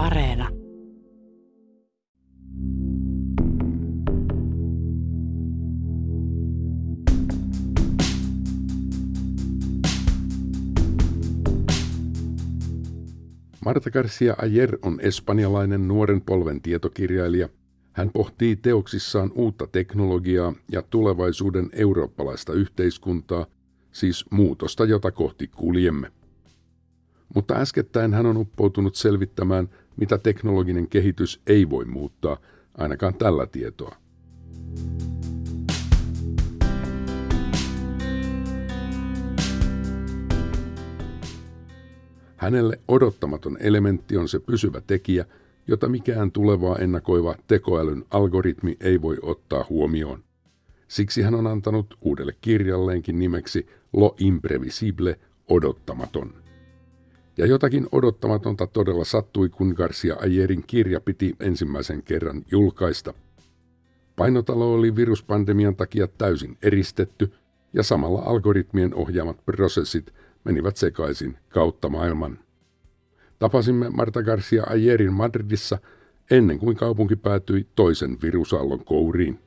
Areena. Marta Garcia Ayer on espanjalainen nuoren polven tietokirjailija. Hän pohtii teoksissaan uutta teknologiaa ja tulevaisuuden eurooppalaista yhteiskuntaa, siis muutosta, jota kohti kuljemme. Mutta äskettäin hän on uppoutunut selvittämään, mitä teknologinen kehitys ei voi muuttaa, ainakaan tällä tietoa. Hänelle odottamaton elementti on se pysyvä tekijä, jota mikään tulevaa ennakoiva tekoälyn algoritmi ei voi ottaa huomioon. Siksi hän on antanut uudelle kirjalleenkin nimeksi Lo Imprevisible, odottamaton. Ja jotakin odottamatonta todella sattui, kun Garcia Ayerin kirja piti ensimmäisen kerran julkaista. Painotalo oli viruspandemian takia täysin eristetty, ja samalla algoritmien ohjaamat prosessit menivät sekaisin kautta maailman. Tapasimme Marta Garcia Ayerin Madridissa ennen kuin kaupunki päätyi toisen virusallon kouriin.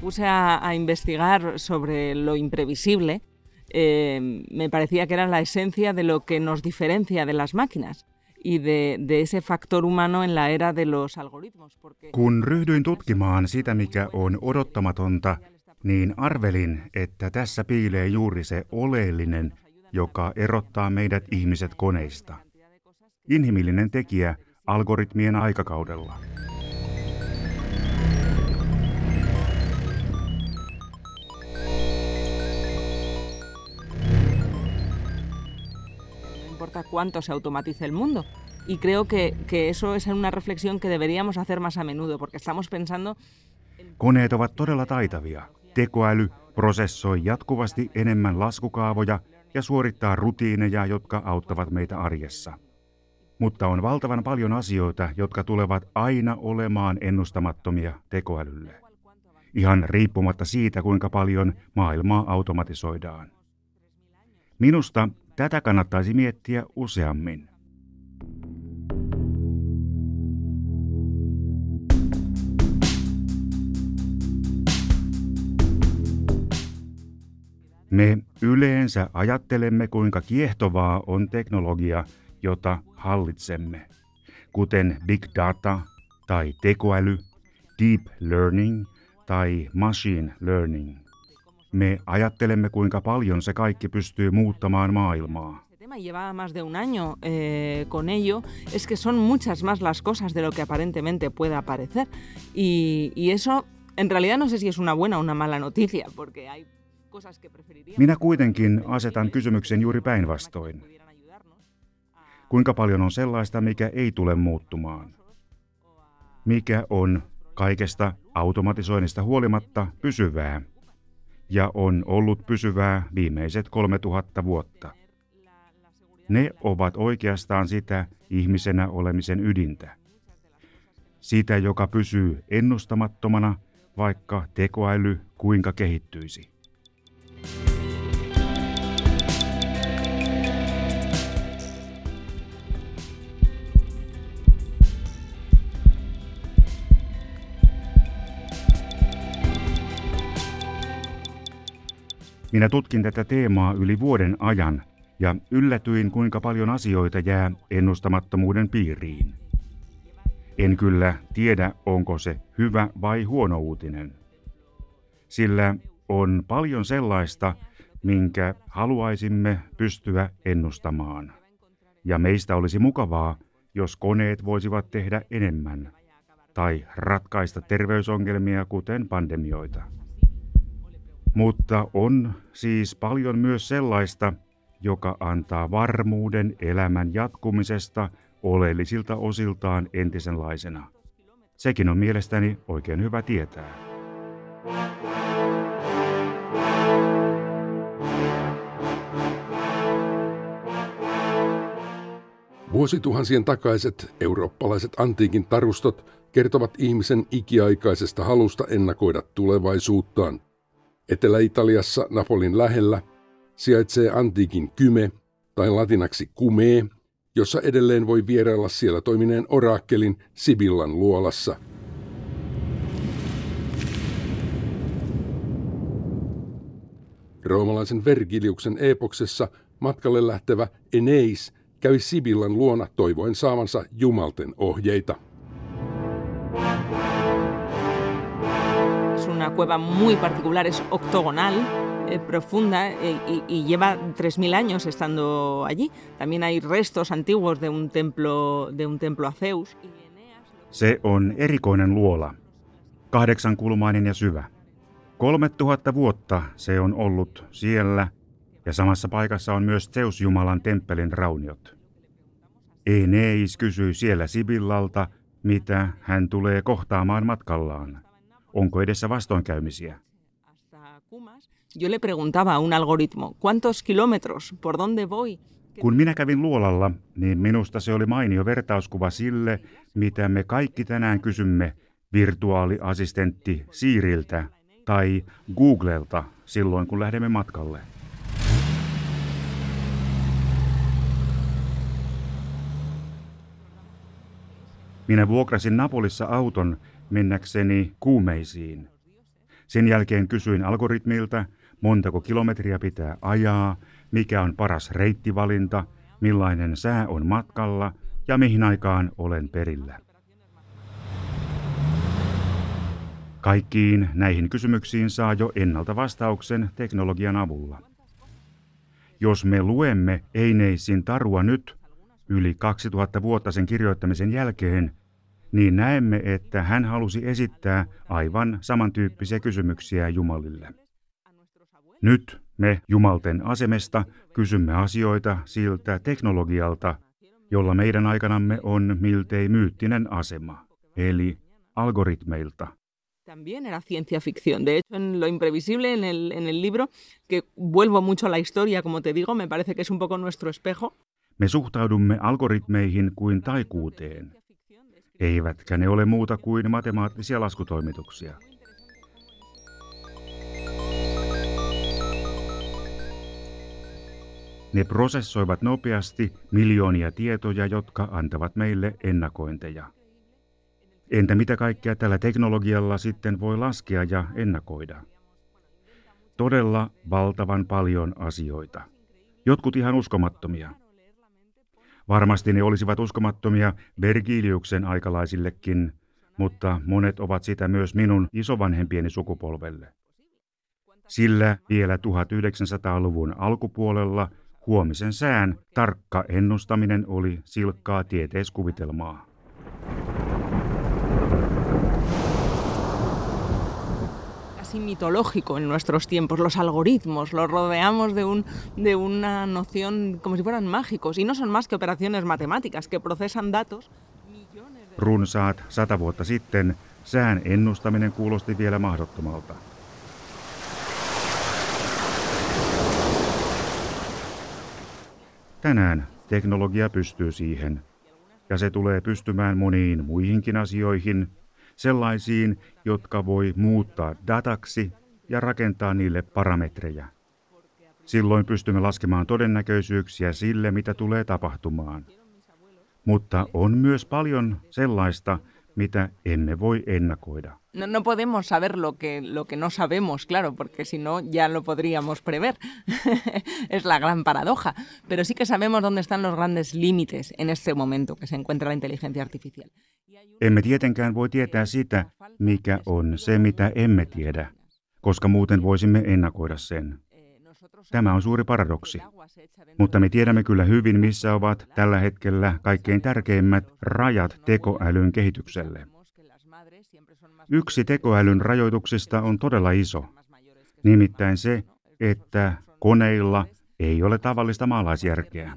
Puse a, a investigar sobre lo imprevisible, eh, me parecía que era la esencia de lo que nos diferencia de las máquinas y de, de ese factor humano en la era de los algoritmos. Porque... Kun ryhdyin tutkimaan sitä, mikä on odottamatonta, niin arvelin, että tässä piilee juuri se oleellinen, joka erottaa meidät ihmiset koneista. Inhimillinen tekijä algoritmien aikakaudella. Importa cuánto se automatice el mundo. Y creo que, que eso es una reflexión que deberíamos hacer más a menudo, porque estamos pensando... Koneet ovat todella taitavia. Tekoäly prosessoi jatkuvasti enemmän laskukaavoja ja suorittaa rutiineja, jotka auttavat meitä arjessa. Mutta on valtavan paljon asioita, jotka tulevat aina olemaan ennustamattomia tekoälylle. Ihan riippumatta siitä, kuinka paljon maailmaa automatisoidaan. Minusta tätä kannattaisi miettiä useammin. Me yleensä ajattelemme, kuinka kiehtovaa on teknologia, jota hallitsemme, kuten big data tai tekoäly, deep learning tai machine learning. Me ajattelemme, kuinka paljon se kaikki pystyy muuttamaan maailmaa. Tema lleva más de un año eh, con ello, es que son muchas más las cosas de lo que aparentemente pueda parecer. Y, y eso, en realidad no sé si es una buena o una mala noticia, porque hay cosas que preferiría... Minä kuitenkin asetan kysymyksen juuri päinvastoin. Kuinka paljon on sellaista, mikä ei tule muuttumaan? Mikä on kaikesta automatisoinnista huolimatta pysyvää? Ja on ollut pysyvää viimeiset 3000 vuotta. Ne ovat oikeastaan sitä ihmisenä olemisen ydintä. Sitä, joka pysyy ennustamattomana, vaikka tekoäly kuinka kehittyisi. Minä tutkin tätä teemaa yli vuoden ajan ja yllätyin, kuinka paljon asioita jää ennustamattomuuden piiriin. En kyllä tiedä, onko se hyvä vai huono uutinen. Sillä on paljon sellaista, minkä haluaisimme pystyä ennustamaan. Ja meistä olisi mukavaa, jos koneet voisivat tehdä enemmän tai ratkaista terveysongelmia, kuten pandemioita. Mutta on siis paljon myös sellaista, joka antaa varmuuden elämän jatkumisesta oleellisilta osiltaan entisenlaisena. Sekin on mielestäni oikein hyvä tietää. Vuosituhansien takaiset eurooppalaiset antiikin tarustot kertovat ihmisen ikiaikaisesta halusta ennakoida tulevaisuuttaan. Etelä-Italiassa Napolin lähellä sijaitsee antiikin Kyme, tai latinaksi kumee, jossa edelleen voi vierailla siellä toimineen oraakkelin Sibillan luolassa. Roomalaisen Vergiliuksen epoksessa matkalle lähtevä Eneis kävi Sibillan luona toivoen saavansa jumalten ohjeita. Cueva muy particular, es octogonal, eh, profunda eh, y, y lleva 3.000 años estando allí. También hay restos antiguos de un templo, de un templo a Zeus. Se on erikoinen luola, kahdeksankulmainen ja syvä. Kolme tuhatta vuotta se on ollut siellä ja samassa paikassa on myös Zeus-jumalan temppelin rauniot. Eneis kysyi siellä Sibillalta, mitä hän tulee kohtaamaan matkallaan. Onko edessä vastoinkäymisiä? Yo le preguntaba a un algoritmo, ¿cuántos kilómetros? ¿Por dónde voy? Kun minä kävin luolalla, niin minusta se oli mainio vertauskuva sille, mitä me kaikki tänään kysymme virtuaaliassistentti Siiriltä tai Googlelta silloin, kun lähdemme matkalle. Minä vuokrasin Napolissa auton mennäkseni kuumeisiin. Sen jälkeen kysyin algoritmilta, montako kilometriä pitää ajaa, mikä on paras reittivalinta, millainen sää on matkalla ja mihin aikaan olen perillä. Kaikkiin näihin kysymyksiin saa jo ennalta vastauksen teknologian avulla. Jos me luemme Eineisin tarua nyt, yli 2000 vuotta sen kirjoittamisen jälkeen, niin näemme, että hän halusi esittää aivan samantyyppisiä kysymyksiä Jumalille. Nyt me Jumalten asemesta kysymme asioita siltä teknologialta, jolla meidän aikanamme on miltei myyttinen asema, eli algoritmeilta. También era ciencia ficción. De hecho, en Lo Imprevisible, en el, en el libro, que vuelvo mucho a la historia, como te digo, me parece que es un poco nuestro espejo. Me suhtaudumme algoritmeihin kuin taikuuteen. Eivätkä ne ole muuta kuin matemaattisia laskutoimituksia. Ne prosessoivat nopeasti miljoonia tietoja, jotka antavat meille ennakointeja. Entä mitä kaikkea tällä teknologialla sitten voi laskea ja ennakoida? Todella valtavan paljon asioita. Jotkut ihan uskomattomia. Varmasti ne olisivat uskomattomia Vergiliuksen aikalaisillekin, mutta monet ovat sitä myös minun isovanhempieni sukupolvelle. Sillä vielä 1900-luvun alkupuolella huomisen sään tarkka ennustaminen oli silkkaa tieteiskuvitelmaa. Casi mitológico en nuestros tiempos, los algoritmos, los rodeamos de, un, de una noción como si fueran mágicos y no son más que operaciones matemáticas que procesan datos. Runsaat sata vuotta sitten sään ennustaminen kuulosti vielä mahdottomalta. Tänään teknologia pystyy siihen, ja se tulee pystymään moniin muihinkin asioihin, sellaisiin, jotka voi muuttaa dataksi ja rakentaa niille parametreja. Silloin pystymme laskemaan todennäköisyyksiä sille, mitä tulee tapahtumaan. Mutta on myös paljon sellaista, mitä emme voi ennakoida. No, no podemos saber lo que, lo que no sabemos, claro, porque si no ya lo podríamos prever. es la gran paradoja. Pero sí que sabemos dónde están los grandes límites en este momento que se encuentra la inteligencia artificial. Emme tietenkään voi tietää sitä, mikä on se, mitä emme tiedä, koska muuten voisimme ennakoida sen. Tämä on suuri paradoksi. Mutta me tiedämme kyllä hyvin, missä ovat tällä hetkellä kaikkein tärkeimmät rajat tekoälyn kehitykselle. Yksi tekoälyn rajoituksista on todella iso. Nimittäin se, että koneilla ei ole tavallista maalaisjärkeä.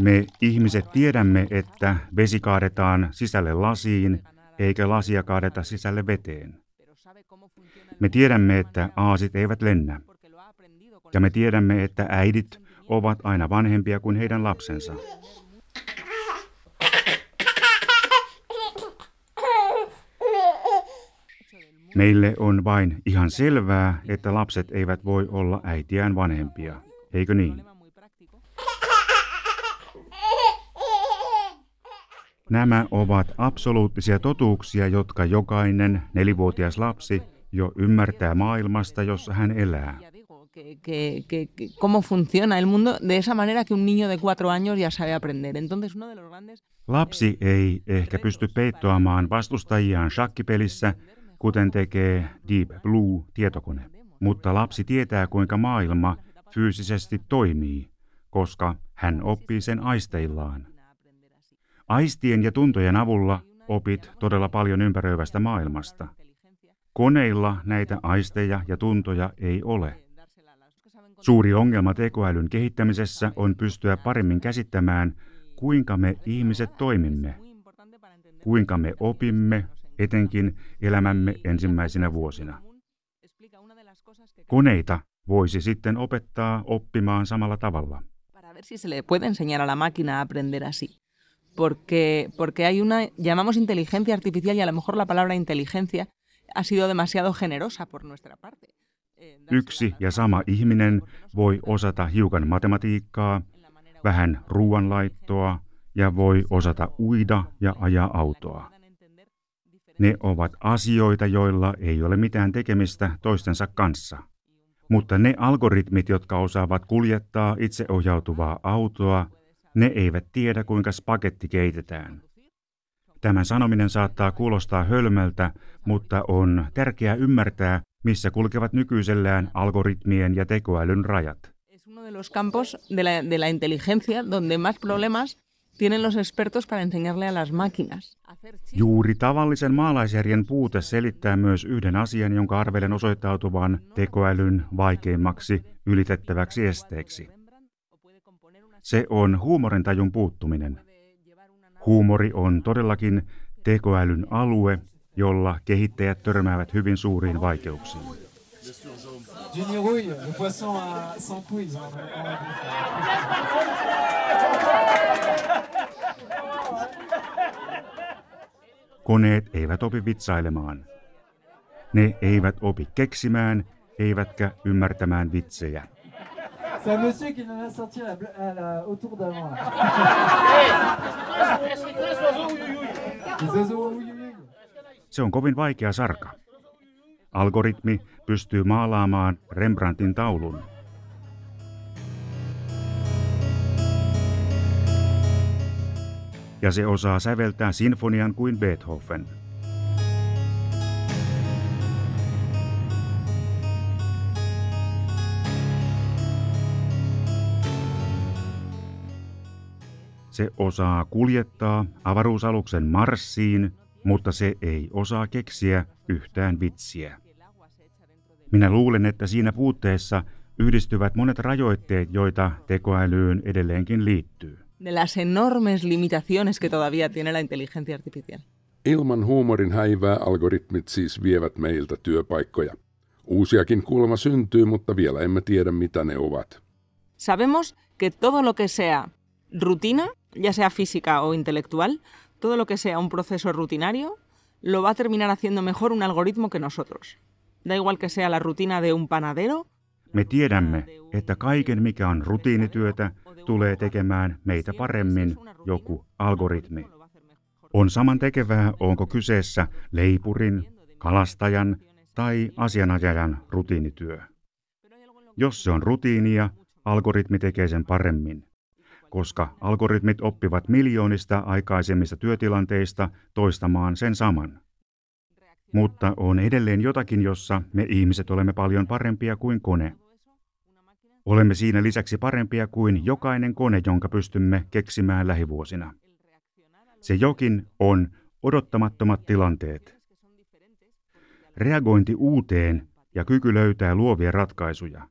Me ihmiset tiedämme, että vesi kaadetaan sisälle lasiin, eikä lasia kaadeta sisälle veteen. Me tiedämme, että aasit eivät lennä. Ja me tiedämme, että äidit ovat aina vanhempia kuin heidän lapsensa. Meille on vain ihan selvää, että lapset eivät voi olla äitiään vanhempia, eikö niin? Nämä ovat absoluuttisia totuuksia, jotka jokainen nelivuotias lapsi jo ymmärtää maailmasta, jossa hän elää. Que, que, que, que, cómo funciona el mundo de esa manera que un niño de cuatro años ya sabe aprender. Entonces, uno de los grandes... Lapsi ei ehkä pysty peittoamaan vastustajiaan shakkipelissä, kuten tekee Deep Blue-tietokone. Mutta lapsi tietää, kuinka maailma fyysisesti toimii, koska hän oppii sen aisteillaan. Aistien ja tuntojen avulla opit todella paljon ympäröivästä maailmasta. Koneilla näitä aisteja ja tuntoja ei ole. Suuri ongelma tekoälyn kehittämisessä on pystyä paremmin käsittämään, kuinka me ihmiset toimimme, kuinka me opimme, etenkin elämämme ensimmäisinä vuosina. Koneita voisi sitten opettaa oppimaan samalla tavalla. Para ver si se le puede enseñar a la máquina a aprender así. Porque, porque hay una, llamamos inteligencia artificial y a lo mejor la palabra inteligencia ha sido demasiado generosa por nuestra parte. Yksi ja sama ihminen voi osata hiukan matematiikkaa, vähän ruoanlaittoa ja voi osata uida ja ajaa autoa. Ne ovat asioita, joilla ei ole mitään tekemistä toistensa kanssa. Mutta ne algoritmit, jotka osaavat kuljettaa itseohjautuvaa autoa, ne eivät tiedä, kuinka spagetti keitetään. Tämän sanominen saattaa kuulostaa hölmöltä, mutta on tärkeää ymmärtää, missä kulkevat nykyisellään algoritmien ja tekoälyn rajat. Tienen los expertos para enseñarle a las máquinas. Juuri tavallisen maalaisjärjen puute selittää myös yhden asian, jonka arvelen osoittautuvan tekoälyn vaikeimmaksi ylitettäväksi esteeksi. Se on huumorintajun puuttuminen. Huumori on todellakin tekoälyn alue, jolla kehittäjät törmäävät hyvin suuriin vaikeuksiin. Koneet eivät opi vitsailemaan. Ne eivät opi keksimään, eivätkä ymmärtämään vitsejä. C'est un monsieur qui en a sorti la, à la, autour d'avant. Se on kovin vaikea sarka. Algoritmi pystyy maalaamaan Rembrandtin taulun. Ja se osaa säveltää sinfonian kuin Beethoven – Se osaa kuljettaa avaruusaluksen Marsiin, mutta se ei osaa keksiä yhtään vitsiä. Minä luulen, että siinä puutteessa yhdistyvät monet rajoitteet, joita tekoälyyn edelleenkin liittyy. De las enormes limitaciones que todavía tiene la inteligencia artificial. Ilman huumorin häivää algoritmit siis vievät meiltä työpaikkoja. Uusiakin kuulemma syntyy, mutta vielä emme tiedä mitä ne ovat. Sabemos que todo lo que sea rutina ya sea física o intelectual, todo lo que sea un proceso rutinario, lo va a terminar haciendo mejor un algoritmo que nosotros. Da igual que sea la rutina de un panadero. Me tiedämme, että kaiken mikä on rutiinityötä tulee tekemään meitä paremmin joku algoritmi. On saman tekevää, onko kyseessä leipurin, kalastajan tai asianajajan rutiinityö. Jos se on rutiinia, algoritmi tekee sen paremmin koska algoritmit oppivat miljoonista aikaisemmista työtilanteista toistamaan sen saman. Mutta on edelleen jotakin, jossa me ihmiset olemme paljon parempia kuin kone. Olemme siinä lisäksi parempia kuin jokainen kone, jonka pystymme keksimään lähivuosina. Se jokin on odottamattomat tilanteet. Reagointi uuteen ja kyky löytää luovia ratkaisuja.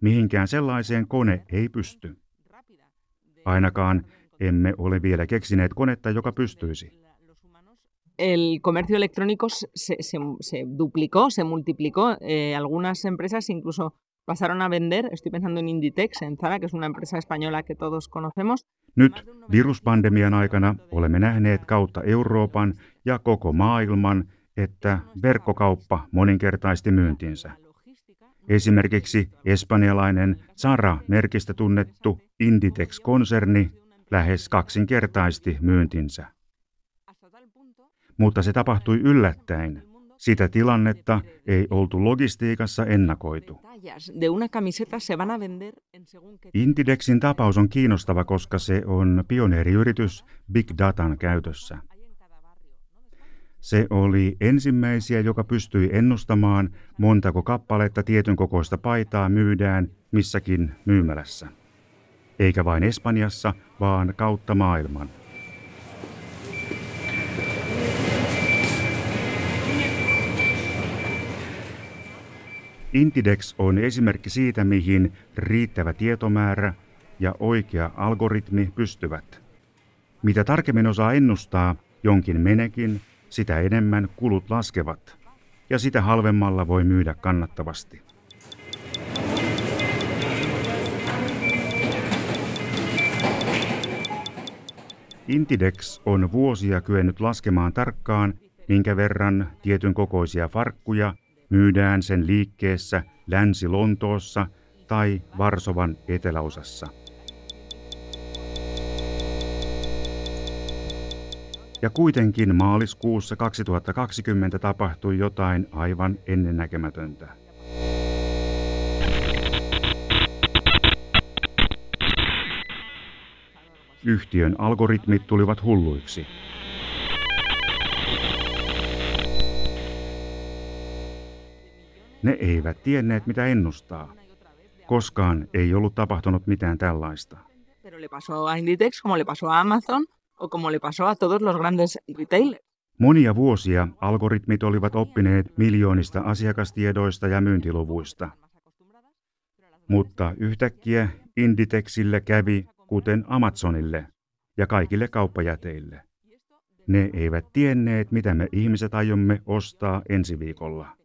Mihinkään sellaiseen kone ei pysty. Ainakaan emme ole vielä keksineet konetta, joka pystyisi. El comercio electrónico se, se, se duplicó, se multiplicó. Eh, algunas empresas incluso pasaron a vender, estoy pensando en Inditex, en Zara, que es una empresa española que todos conocemos. Nyt viruspandemian aikana olemme nähneet kautta Euroopan ja koko maailman, että verkkokauppa moninkertaisti myyntinsä. Esimerkiksi espanjalainen Zara-merkistä tunnettu Inditex-konserni lähes kaksinkertaisti myyntinsä. Mutta se tapahtui yllättäen. Sitä tilannetta ei oltu logistiikassa ennakoitu. Inditexin tapaus on kiinnostava, koska se on pioneeriyritys Big Datan käytössä. Se oli ensimmäisiä, joka pystyi ennustamaan, montako kappaletta tietyn kokoista paitaa myydään missäkin myymälässä. Eikä vain Espanjassa, vaan kautta maailman. Intidex on esimerkki siitä, mihin riittävä tietomäärä ja oikea algoritmi pystyvät. Mitä tarkemmin osaa ennustaa jonkin menekin, sitä enemmän kulut laskevat ja sitä halvemmalla voi myydä kannattavasti. Intidex on vuosia kyennyt laskemaan tarkkaan, minkä verran tietyn kokoisia farkkuja myydään sen liikkeessä Länsi-Lontoossa tai Varsovan eteläosassa. Ja kuitenkin maaliskuussa 2020 tapahtui jotain aivan ennennäkemätöntä. Yhtiön algoritmit tulivat hulluiksi. Ne eivät tienneet, mitä ennustaa. Koskaan ei ollut tapahtunut mitään tällaista. Pero le pasó a Inditex como le pasó a Amazon o como le pasó a todos los grandes retailers. Monia vuosia algoritmit olivat oppineet miljoonista asiakastiedoista ja myyntiluvuista. Mutta yhtäkkiä Inditexille kävi, kuten Amazonille ja kaikille kauppajäteille. Ne eivät tienneet, mitä me ihmiset aiomme ostaa ensi viikolla.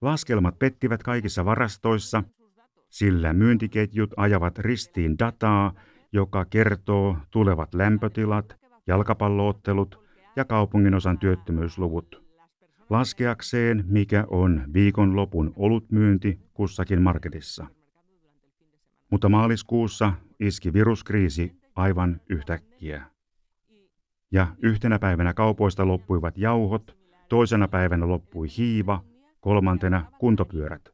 Laskelmat pettivät kaikissa varastoissa, sillä myyntiketjut ajavat ristiin dataa, joka kertoo tulevat lämpötilat, jalkapalloottelut ja kaupunginosan työttömyysluvut. Laskeakseen, mikä on viikonlopun olutmyynti kussakin marketissa. Mutta maaliskuussa iski viruskriisi aivan yhtäkkiä. Ja yhtenä päivänä kaupoista loppuivat jauhot, toisena päivänä loppui hiiva kolmantena kuntopyörät,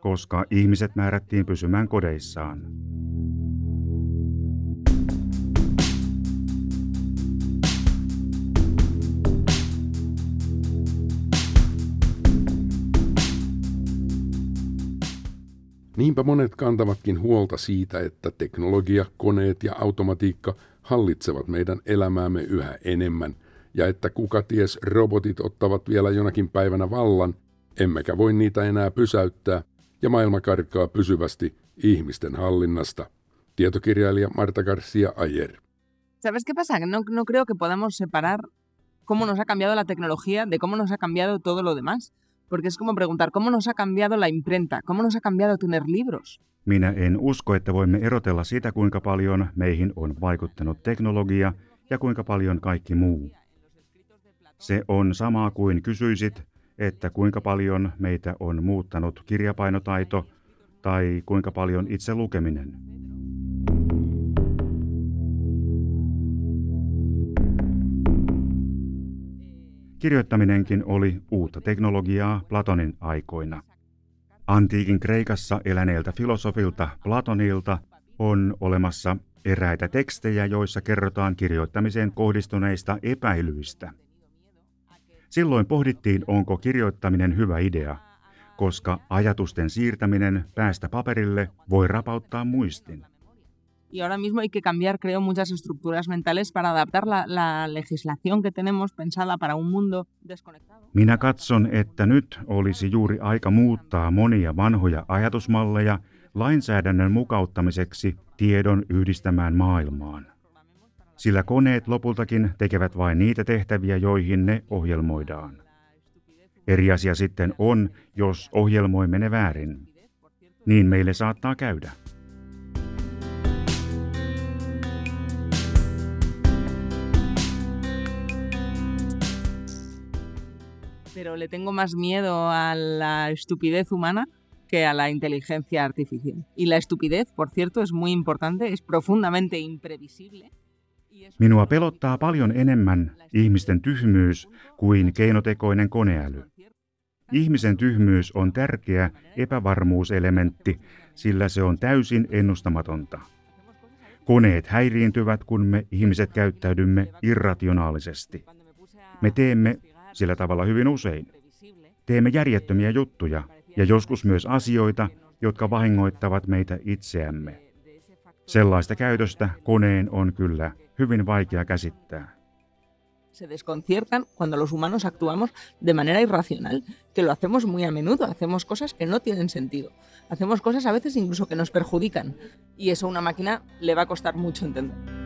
koska ihmiset määrättiin pysymään kodeissaan. Niinpä monet kantavatkin huolta siitä, että teknologia, koneet ja automatiikka hallitsevat meidän elämäämme yhä enemmän, ja että kuka ties robotit ottavat vielä jonakin päivänä vallan – emmekä voi niitä enää pysäyttää, ja maailma karkaa pysyvästi ihmisten hallinnasta. Tietokirjailija Marta García Ayer. ¿Sabes qué pasa? No, no creo que podamos separar cómo nos ha cambiado la tecnología de cómo nos ha cambiado todo lo demás. Porque es como preguntar, ¿cómo nos ha cambiado la imprenta? ¿Cómo nos ha cambiado tener libros? Minä en usko, että voimme erotella sitä, kuinka paljon meihin on vaikuttanut teknologia ja kuinka paljon kaikki muu. Se on samaa kuin kysyisit, että kuinka paljon meitä on muuttanut kirjapainotaito tai kuinka paljon itse lukeminen. Kirjoittaminenkin oli uutta teknologiaa Platonin aikoina. Antiikin Kreikassa eläneeltä filosofilta Platonilta on olemassa eräitä tekstejä, joissa kerrotaan kirjoittamiseen kohdistuneista epäilyistä – Silloin pohdittiin, onko kirjoittaminen hyvä idea, koska ajatusten siirtäminen päästä paperille voi rapauttaa muistin. Y ahora mismo hay que cambiar, creo, muchas estructuras mentales para adaptar la, la legislación que tenemos pensada para un mundo desconectado. Minä katson, että nyt olisi juuri aika muuttaa monia vanhoja ajatusmalleja lainsäädännön mukauttamiseksi tiedon yhdistämään maailmaan sillä koneet lopultakin tekevät vain niitä tehtäviä, joihin ne ohjelmoidaan. Eri asia sitten on, jos ohjelmoimme ne väärin. Niin meille saattaa käydä. pero le tengo más miedo a la estupidez humana que a la inteligencia artificial. Y la estupidez, por cierto, es muy importante, es profundamente imprevisible. Minua pelottaa paljon enemmän ihmisten tyhmyys kuin keinotekoinen koneäly. Ihmisen tyhmyys on tärkeä epävarmuuselementti, sillä se on täysin ennustamatonta. Koneet häiriintyvät, kun me ihmiset käyttäydymme irrationaalisesti. Me teemme sillä tavalla hyvin usein. Teemme järjettömiä juttuja ja joskus myös asioita, jotka vahingoittavat meitä itseämme. Sellaista käytöstä koneen on kyllä se desconciertan cuando los humanos actuamos de manera irracional, que lo hacemos muy a menudo, hacemos cosas que no tienen sentido, hacemos cosas a veces incluso que nos perjudican, y eso a una máquina le va a costar mucho entender.